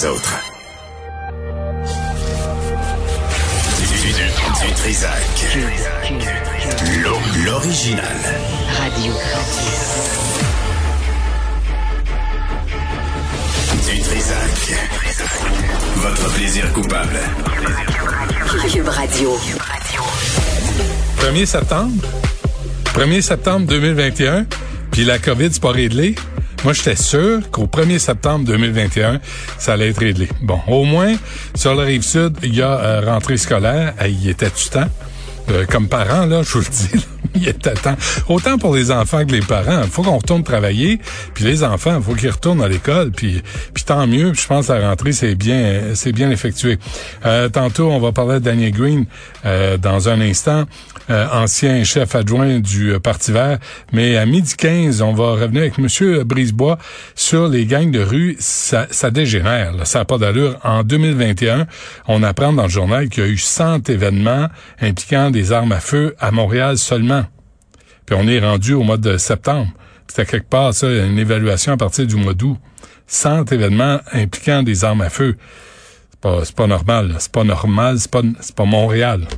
les autres. Du, du, du Trisac. L'original. Radio. Du Trisac. Votre plaisir coupable. Cube Radio. 1er septembre. 1er septembre 2021. Puis la COVID, c'est pas réglé. Moi, j'étais sûr qu'au 1er septembre 2021, ça allait être réglé. Bon, au moins, sur la rive sud, il y a euh, rentrée scolaire. Il était du temps. Euh, comme parents, là, je vous le dis, il était temps. Autant pour les enfants que les parents. Il faut qu'on retourne travailler. Puis les enfants, il faut qu'ils retournent à l'école. Puis, puis tant mieux. Je pense que la rentrée, c'est bien, c'est bien effectué. Euh, tantôt, on va parler de Daniel Green euh, dans un instant, euh, ancien chef adjoint du euh, Parti vert. Mais à midi 15, on va revenir avec Monsieur Brisebois sur les gangs de rue. Ça, ça dégénère. Là. Ça n'a pas d'allure. En 2021, on apprend dans le journal qu'il y a eu 100 événements impliquant des armes à feu à Montréal seulement. Puis on est rendu au mois de septembre. C'était quelque part, ça, une évaluation à partir du mois d'août. 100 événements impliquant des armes à feu. C'est pas, pas normal. C'est pas normal. C'est pas, pas Montréal.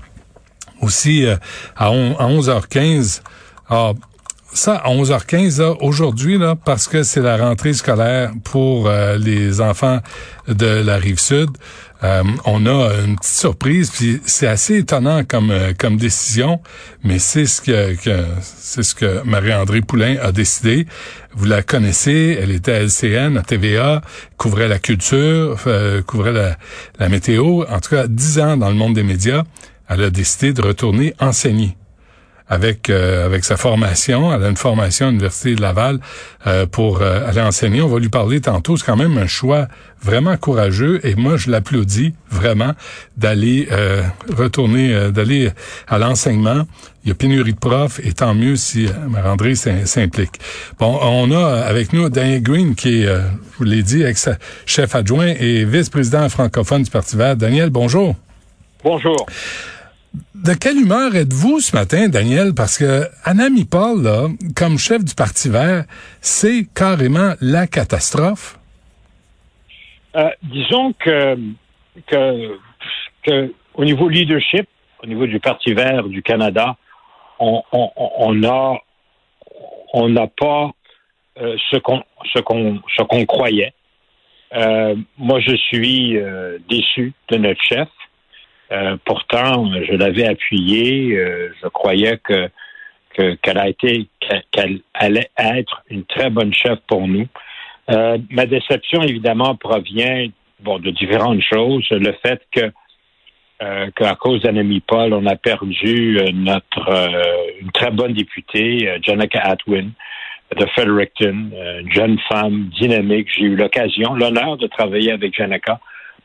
Aussi, euh, à 11h15, ah, ça, à 11h15, là, aujourd'hui, là, parce que c'est la rentrée scolaire pour euh, les enfants de la rive sud, euh, on a une petite surprise, c'est assez étonnant comme euh, comme décision, mais c'est ce que, que c'est ce que Marie-André Poulain a décidé. Vous la connaissez, elle était à LCN, à TVA, couvrait la culture, euh, couvrait la, météo, en tout cas 10 ans dans le monde des médias. Elle a décidé de retourner enseigner avec euh, avec sa formation. Elle a une formation à l'Université de Laval euh, pour euh, aller enseigner. On va lui parler tantôt. C'est quand même un choix vraiment courageux et moi, je l'applaudis vraiment d'aller euh, retourner, euh, d'aller à l'enseignement. Il y a pénurie de profs et tant mieux si euh, Marc-André s'im- s'implique. Bon, on a avec nous Daniel Green qui est, je vous l'ai dit, ex-chef adjoint et vice-président francophone du Parti vert. Daniel, bonjour. Bonjour. De quelle humeur êtes-vous ce matin, Daniel? Parce que Anami Paul, comme chef du Parti vert, c'est carrément la catastrophe. Euh, disons que, au niveau leadership, au niveau du Parti vert du Canada, on, n'a pas euh, ce qu'on croyait. Euh, moi, je suis déçu de notre chef. Euh, pourtant, je l'avais appuyé. euh, je croyais que que- qu'elle allait être une très bonne chef pour nous. Euh, ma déception, évidemment, provient de différentes choses. Le fait que qu'à cause d'Annemie Paul, on a perdu notre une très bonne députée, Janica Atwin, de Fredericton, une jeune femme dynamique. J'ai eu l'occasion, l'honneur de travailler avec Janica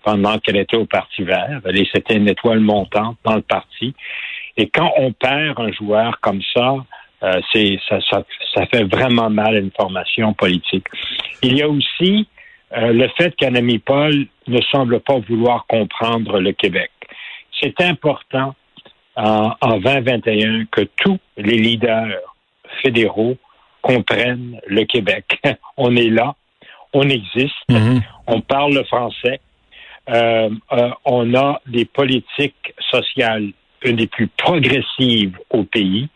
pendant qu'elle était au Parti vert. Elle C'était une étoile montante dans le parti. Et quand on perd un joueur comme ça, euh, c'est ça, ça, ça fait vraiment mal à une formation politique. Il y a aussi euh, le fait qu'Annemie Paul ne semble pas vouloir comprendre le Québec. C'est important en, en 2021 que tous les leaders fédéraux comprennent le Québec. on est là, on existe, Mhm. on parle le français, euh, euh, on a des politiques sociales une des plus progressives au pays.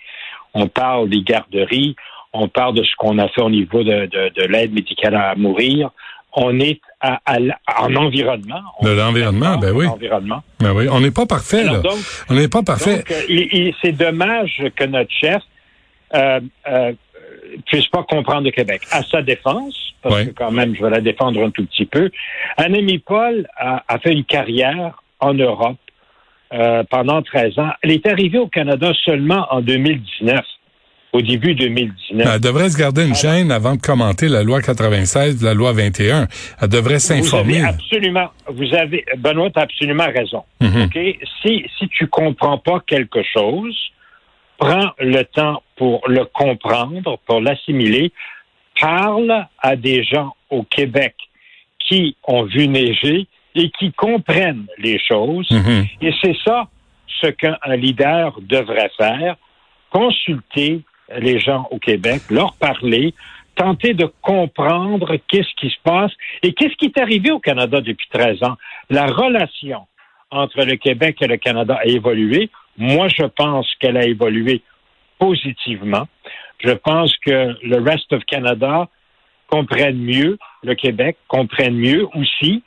On parle des garderies, on parle de ce qu'on a fait au niveau de, de, de l'aide médicale à mourir. On est à, à en environnement. On De l'environnement, ben oui. L'environnement. Ben oui, on n'est pas parfait, Alors, là. donc, On n'est pas parfait. donc, euh, c'est dommage que notre chef euh, euh, puisse pas comprendre le Québec. À sa défense, parce Ouais. que quand même, je vais la défendre un tout petit peu, Annemie Paul a, a fait une carrière en Europe euh, pendant 13 ans. Elle est arrivée au Canada seulement en 2019, au début 2019. Elle devrait se garder une chaîne avant de commenter la loi 96, la loi 21. Elle devrait s'informer. absolument, vous avez, Benoît, tu as absolument raison. OK? Si, si tu comprends pas quelque chose, prends le temps pour le comprendre, pour l'assimiler. Parle à des gens au Québec qui ont vu neiger et qui comprennent les choses. Mhm. Et c'est ça ce qu'un un leader devrait faire. Consulter les gens au Québec, leur parler, tenter de comprendre qu'est-ce qui se passe et qu'est-ce qui est arrivé au Canada depuis 13 ans. La relation entre le Québec et le Canada a évolué. Moi, je pense qu'elle a évolué positivement. Je pense que le reste of Canada comprenne mieux le Québec, comprenne mieux aussi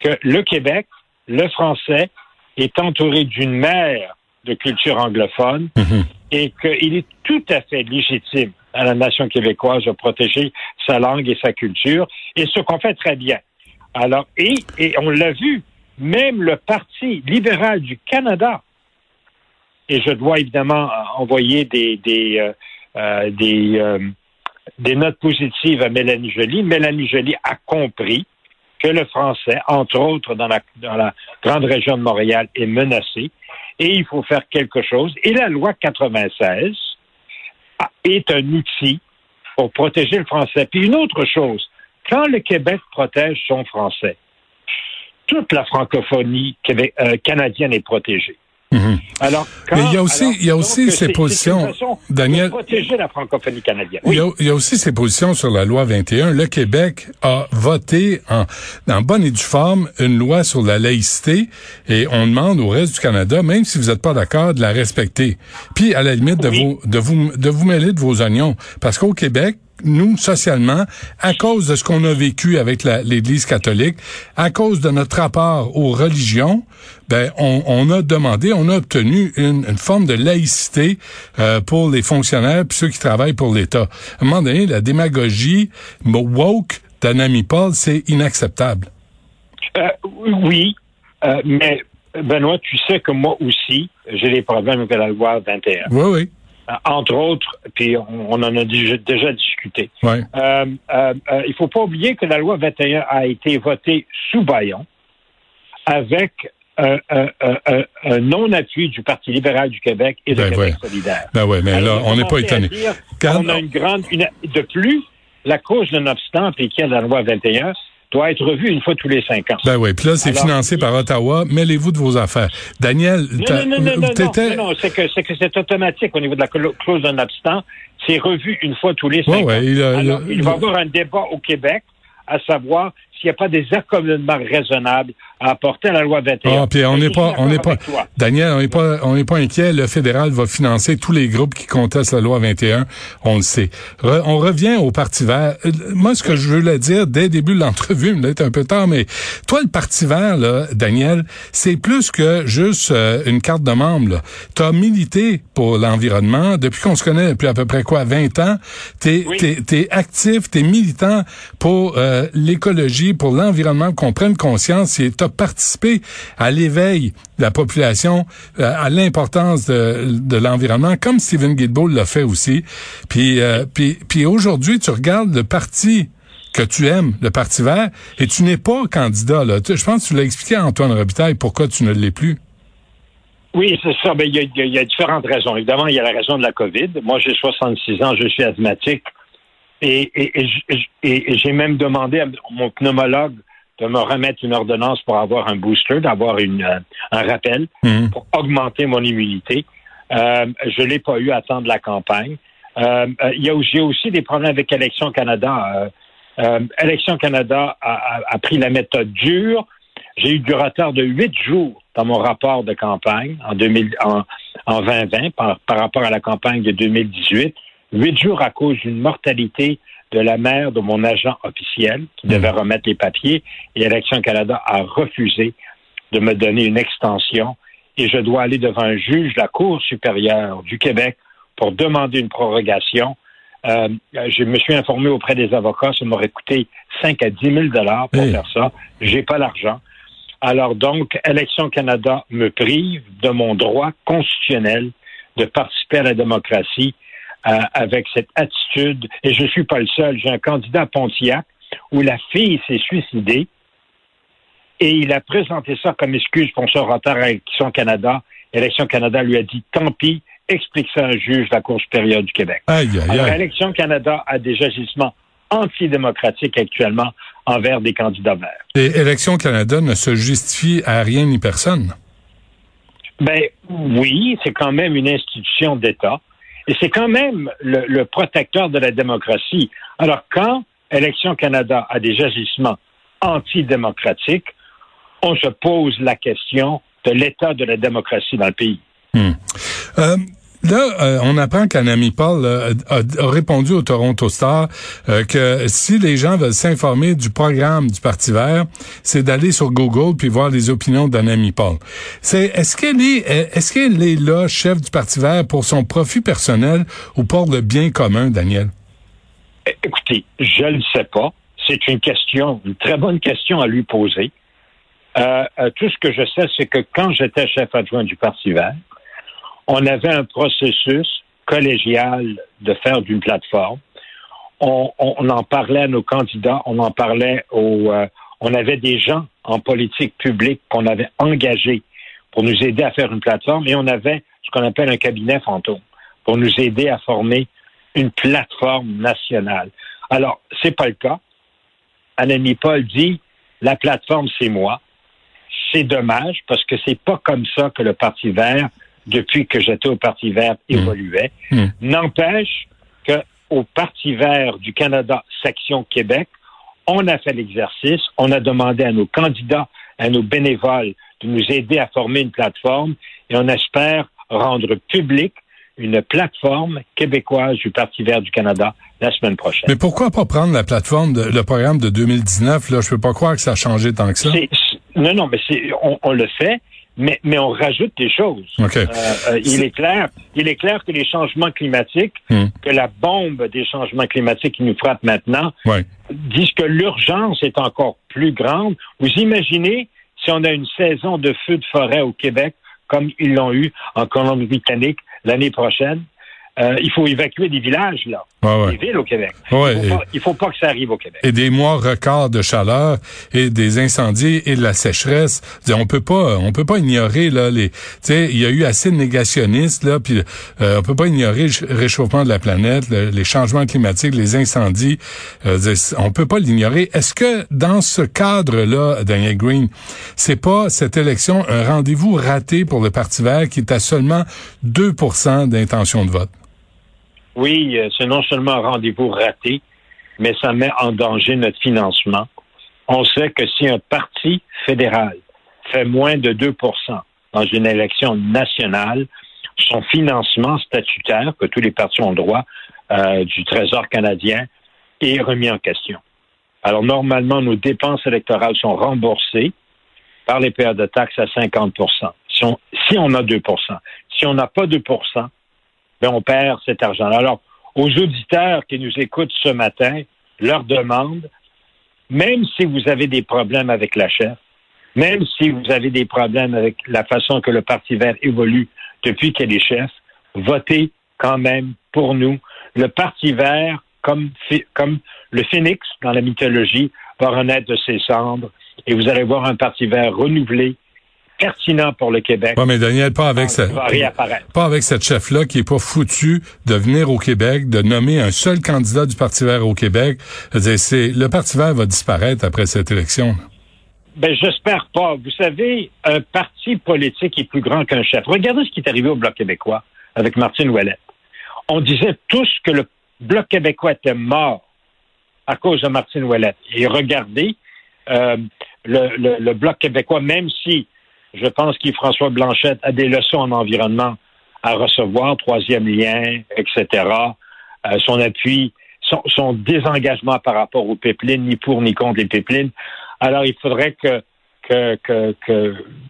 que le Québec, le français, est entouré d'une mer de culture anglophone Mhm. et qu'il est tout à fait légitime à la nation québécoise de protéger sa langue et sa culture, et ce qu'on fait très bien. Alors, et, et on l'a vu, même le Parti libéral du Canada, et je dois évidemment envoyer des, des, euh, euh, des, euh, des notes positives à Mélanie Joly. Mélanie Joly a compris que le français, entre autres dans la, dans la grande région de Montréal, est menacé et il faut faire quelque chose. Et la loi 96 a- est un outil pour protéger le français. Puis une autre chose, quand le Québec protège son français, toute la francophonie euh, canadienne est protégée. Mhm. Alors, quand, Mais il y a aussi- alors, il y a aussi ces positions, de Daniel- protéger la francophonie canadienne. Il, Oui. y a, il y a aussi ces positions sur la loi 21. Le Québec a voté en, en bonne et due forme une loi sur la laïcité et on demande au reste du Canada, même si vous n'êtes pas d'accord, de la respecter. Puis à la limite de Oui. vous de vous de vous mêler de vos oignons, parce qu'au Québec nous, socialement, à cause de ce qu'on a vécu avec l'Église catholique, à cause de notre rapport aux religions, ben, on, on a demandé, on a obtenu une, une forme de laïcité euh, pour les fonctionnaires puis ceux qui travaillent pour l'État. À un moment donné, la démagogie woke d'Anami Paul, c'est inacceptable. Euh, oui, euh, mais Benoît, tu sais que moi aussi, j'ai des problèmes avec la loi 21. Oui, oui. Euh, entre autres, puis on, en a déjà, déjà discuté. Ouais. Euh, euh, euh, il faut pas oublier que la loi 21 a été votée sous Bayon avec un, un- un- non-appui du Parti libéral du Québec et de Ben, Québec ouais. solidaire. Ben ouais, mais Alors, là, on n'est pas à étonné. Quand- On a une grande... une- de plus, la cause d'un obstacle qui est la loi 21 doit être revue une fois tous les cinq ans. Ben oui, puis là, c'est financé par Ottawa. Mêlez-vous de vos affaires. Daniel, Non, non, non, non, non, non, non, c'est que c'est que c'est automatique au niveau de la clause d'un abstant. C'est revu une fois tous les cinq ans. il va y avoir un débat au Québec à savoir s'il n'y a pas des accommodements raisonnables à apporter à la loi 21. Ah, puis on n'est pas, on n'est pas, toi. Daniel, on n'est pas, on n'est pas inquiet. Le fédéral va financer tous les groupes qui contestent la loi 21. On le sait. Re- on revient au Parti vert. Euh, Moi, ce que je veux le dire dès le début de l'entrevue, il est un peu tard, mais toi, le Parti vert, là, Daniel, c'est plus que juste euh, une carte de membre. Tu as milité pour l'environnement depuis qu'on se connaît depuis à peu près quoi, 20 ans. T'es, Oui. t'es, t'es actif, t'es militant pour euh, l'écologie, pour l'environnement, qu'on prenne conscience et t'as participé à l'éveil de la population, euh, à l'importance de, l'environnement, comme Stephen Guilbeault l'a fait aussi. Puis, euh, puis, puis aujourd'hui, tu regardes le parti que tu aimes, le Parti vert, et tu n'es pas candidat. Tu- Je pense que tu l'as expliqué à Antoine Robitaille pourquoi tu ne l'es plus. Oui, c'est ça. Ben, il, y il y a différentes raisons. Évidemment, il y a la raison de la COVID. Moi, j'ai 66 ans, je suis asthmatique. Et, et, j'ai même demandé à mon pneumologue de me remettre une ordonnance pour avoir un booster, d'avoir une, euh, un rappel Mhm. pour augmenter mon immunité. Euh, je l'ai pas eu à temps de la campagne. Euh, euh, il y a, j'ai aussi des problèmes avec Élection Canada. Euh, euh, Élection Canada a, a- a pris la méthode dure. J'ai eu du retard de huit jours dans mon rapport de campagne en, 2000, en, en 2020 par, par rapport à la campagne de 2018. Huit jours à cause d'une mortalité de la mère de mon agent officiel qui devait remettre les papiers. Et Élection Canada a refusé de me donner une extension et je dois aller devant un juge de la Cour supérieure du Québec pour demander une prorogation. Euh, je me suis informé auprès des avocats, ça m'aurait coûté 5 à 10 000 dollars pour faire ça. J'ai pas l'argent. Alors donc, Élection Canada me prive de mon droit constitutionnel de participer à la démocratie euh, avec cette attitude. Et je suis pas le seul. J'ai un candidat à Pontiac où la fille s'est suicidée et il a présenté ça comme excuse pour son retard à Élection Canada. Élection Canada lui a dit tant pis, explique ça à un juge de la Cour supérieure du Québec. Aïe, aïe, Alors. Élection Canada a des agissements antidémocratiques actuellement envers des candidats verts. Et Élection Canada ne se justifie à rien ni personne. Ben oui, c'est quand même une institution d'État. Et c'est quand même le, le, protecteur de la démocratie. Alors, quand Élection Canada a des agissements antidémocratiques, on se pose la question de l'état de la démocratie dans le pays. Hmm. Euh, Là, euh, on apprend qu'Anami Paul a, répondu au Toronto Star euh, que si les gens veulent s'informer du programme du Parti vert, c'est d'aller sur Google puis voir les opinions d'Anami Paul. C'est est-ce qu'elle est est-ce qu'elle est là chef du Parti vert pour son profit personnel ou pour le bien commun, Daniel? Écoutez, je ne sais pas. C'est une question, une très bonne question à lui poser. Euh, tout ce que je sais, c'est que quand j'étais chef adjoint du Parti vert, on avait un processus collégial de faire d'une plateforme. On, en parlait à nos candidats, on en parlait aux... Euh, on avait des gens en politique publique qu'on avait engagés pour nous aider à faire une plateforme et on avait ce qu'on appelle un cabinet fantôme pour nous aider à former une plateforme nationale. Alors, c'est pas le cas. Annemie Paul dit la plateforme, c'est moi. C'est dommage parce que c'est pas comme ça que le Parti vert depuis que j'étais au Parti vert hmm. évoluait. Hmm. N'empêche que au Parti vert du Canada, section Québec, on a fait l'exercice, on a demandé à nos candidats, à nos bénévoles de nous aider à former une plateforme et on espère rendre public une plateforme québécoise du Parti vert du Canada la semaine prochaine. Mais pourquoi pas prendre la plateforme, de, le programme de 2019? Là, je peux pas croire que ça a changé tant que ça. non, non, mais on, on, le fait, mais, mais on rajoute des choses. Euh, euh, il est clair, il est clair que les changements climatiques, hmm. que la bombe des changements climatiques qui nous frappe maintenant, disent que l'urgence est encore plus grande. Vous imaginez si on a une saison de feux de forêt au Québec, comme ils l'ont eu en Colombie-Britannique l'année prochaine, euh, il faut évacuer des villages, là. Des villes au Québec. il, faut pas, faut pas que ça arrive au Québec. Et des mois records de chaleur et des incendies et de la sécheresse. On peut pas, on peut pas ignorer là les. Tu sais, il y a eu assez de négationnistes là, puis euh, on peut pas ignorer le réchauffement de la planète, les changements climatiques, les incendies. Euh, on peut pas l'ignorer. Est-ce que dans ce cadre-là, Daniel Green, c'est pas cette élection un rendez-vous raté pour le Parti Vert qui est à seulement 2% d'intention de vote? Oui, euh, c'est non seulement un rendez-vous raté, mais ça met en danger notre financement. On sait que si un parti fédéral fait moins de 2% dans une élection nationale, son financement statutaire, que tous les partis ont droit, euh, du Trésor canadien, est remis en question. Alors, normalement, nos dépenses électorales sont remboursées par les payeurs de taxes à 50 si on, si on a 2% Si on n'a pas 2 ben, on perd cet argent. Alors, aux auditeurs qui nous écoutent ce matin, leur demande, même si vous avez des problèmes avec la chef, même si vous avez des problèmes avec la façon que le Parti vert évolue depuis qu'elle est chef, votez quand même pour nous. Le Parti vert, comme, comme le phénix dans la mythologie, va renaître de ses cendres et vous allez voir un Parti vert renouvelé, pertinent pour le Québec. mais Daniel, pas avec ça. Pas avec cette chef-là qui est pas foutu de venir au Québec, de nommer un seul candidat du Parti vert au Québec. C'est, le Parti vert va disparaître après cette élection. Ben, j'espère pas. Vous savez, un parti politique est plus grand qu'un chef. Regardez ce qui est arrivé au Bloc québécois avec Martine Ouellet. On disait tous que le Bloc québécois était mort à cause de Martine Ouellet. Et regardez, euh, le, le, Bloc québécois, même si je pense qu'Yves-François Blanchette a des leçons en environnement à recevoir, troisième lien, etc. Euh, son appui, son, désengagement par rapport aux pipelines, ni pour ni contre les pipelines. Alors, il faudrait que, que, que,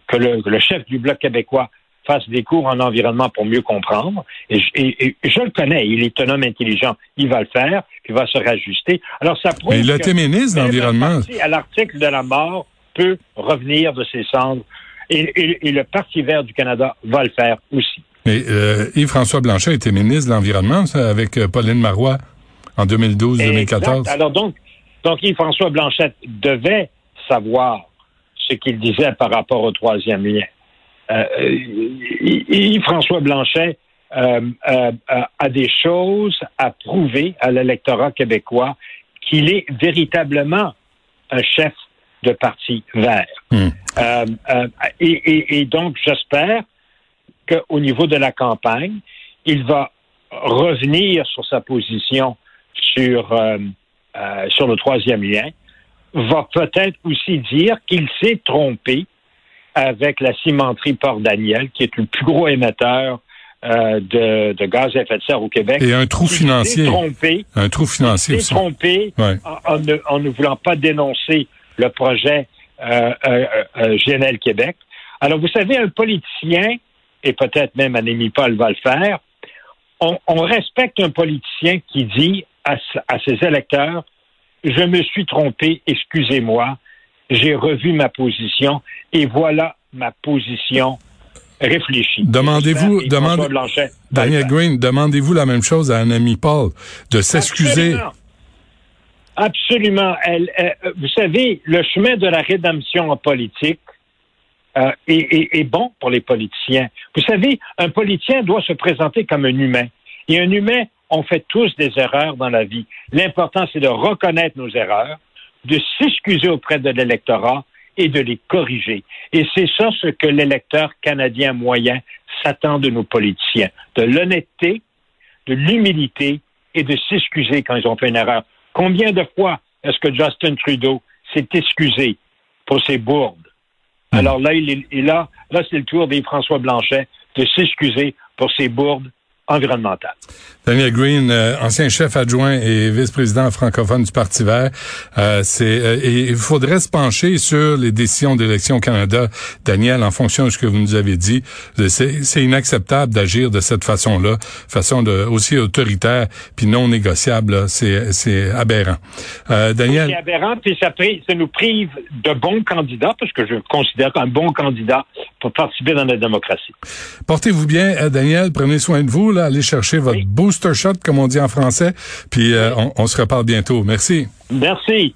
que, le, chef du Bloc québécois fasse des cours en environnement pour mieux comprendre. Et, je le connais, il est un homme intelligent. Il va le faire, il va se rajuster. Alors, ça prouve Mais il a été ministre d'Environnement. À l'article de la mort peut revenir de ses cendres et, le Parti vert du Canada va le faire aussi. Mais euh, Yves-François Blanchet était ministre de l'Environnement, avec euh, Pauline Marois en 2012-2014. Alors donc, donc Yves-François Blanchet devait savoir ce qu'il disait par rapport au troisième lien. Euh, Yves-François Blanchet a des choses à prouver à l'électorat québécois qu'il est véritablement un chef de parti vert. Hmm. Euh, euh, et, donc, j'espère qu'au niveau de la campagne, il va revenir sur sa position sur, euh, sur le troisième lien, va peut-être aussi dire qu'il s'est trompé avec la cimenterie Port-Daniel, qui est le plus gros émetteur de, de, gaz à effet de serre au Québec. Et un trou financier. Trompé, un trou financier. Il s'est trompé ouais. en, ne, en, ne, voulant pas dénoncer le projet euh, euh, euh, GNL Québec. Alors, vous savez, un politicien, et peut-être même Anémie Paul va le faire, on, on respecte un politicien qui dit à, à ses électeurs, je me suis trompé, excusez-moi, j'ai revu ma position et voilà ma position réfléchie. Demandez-vous, demandez, Daniel Green, demandez-vous la même chose à un ami Paul de s'excuser. Absolument. Elle, elle, vous savez, le chemin de la rédemption en politique euh, est, est, est bon pour les politiciens. Vous savez, un politicien doit se présenter comme un humain. Et un humain, on fait tous des erreurs dans la vie. L'important, c'est de reconnaître nos erreurs, de s'excuser auprès de l'électorat et de les corriger. Et c'est ça ce que l'électeur canadien moyen s'attend de nos politiciens. De l'honnêteté, de l'humilité et de s'excuser quand ils ont fait une erreur. Combien de fois est-ce que Justin Trudeau s'est excusé pour ses bourdes? Mmh. Alors là, il est, là, là c'est le tour des François Blanchet de s'excuser pour ses bourdes environnementale. Daniel Green, euh, ancien chef adjoint et vice-président francophone du Parti vert, euh, c'est euh, et il faudrait se pencher sur les décisions d'élection au Canada. Daniel, en fonction de ce que vous nous avez dit, c'est inacceptable d'agir de cette façon-là, façon de aussi autoritaire puis non négociable. C'est c'est aberrant. Daniel, c'est aberrant puis ça, ça nous prive de bons candidats parce que je considère qu'un bon candidat pour participer dans la démocratie. Portez-vous bien, Daniel. Prenez soin de vous. Là, allez chercher votre oui. Shot, comme on dit en français. Puis euh, on, on se reparle bientôt. Merci. Merci.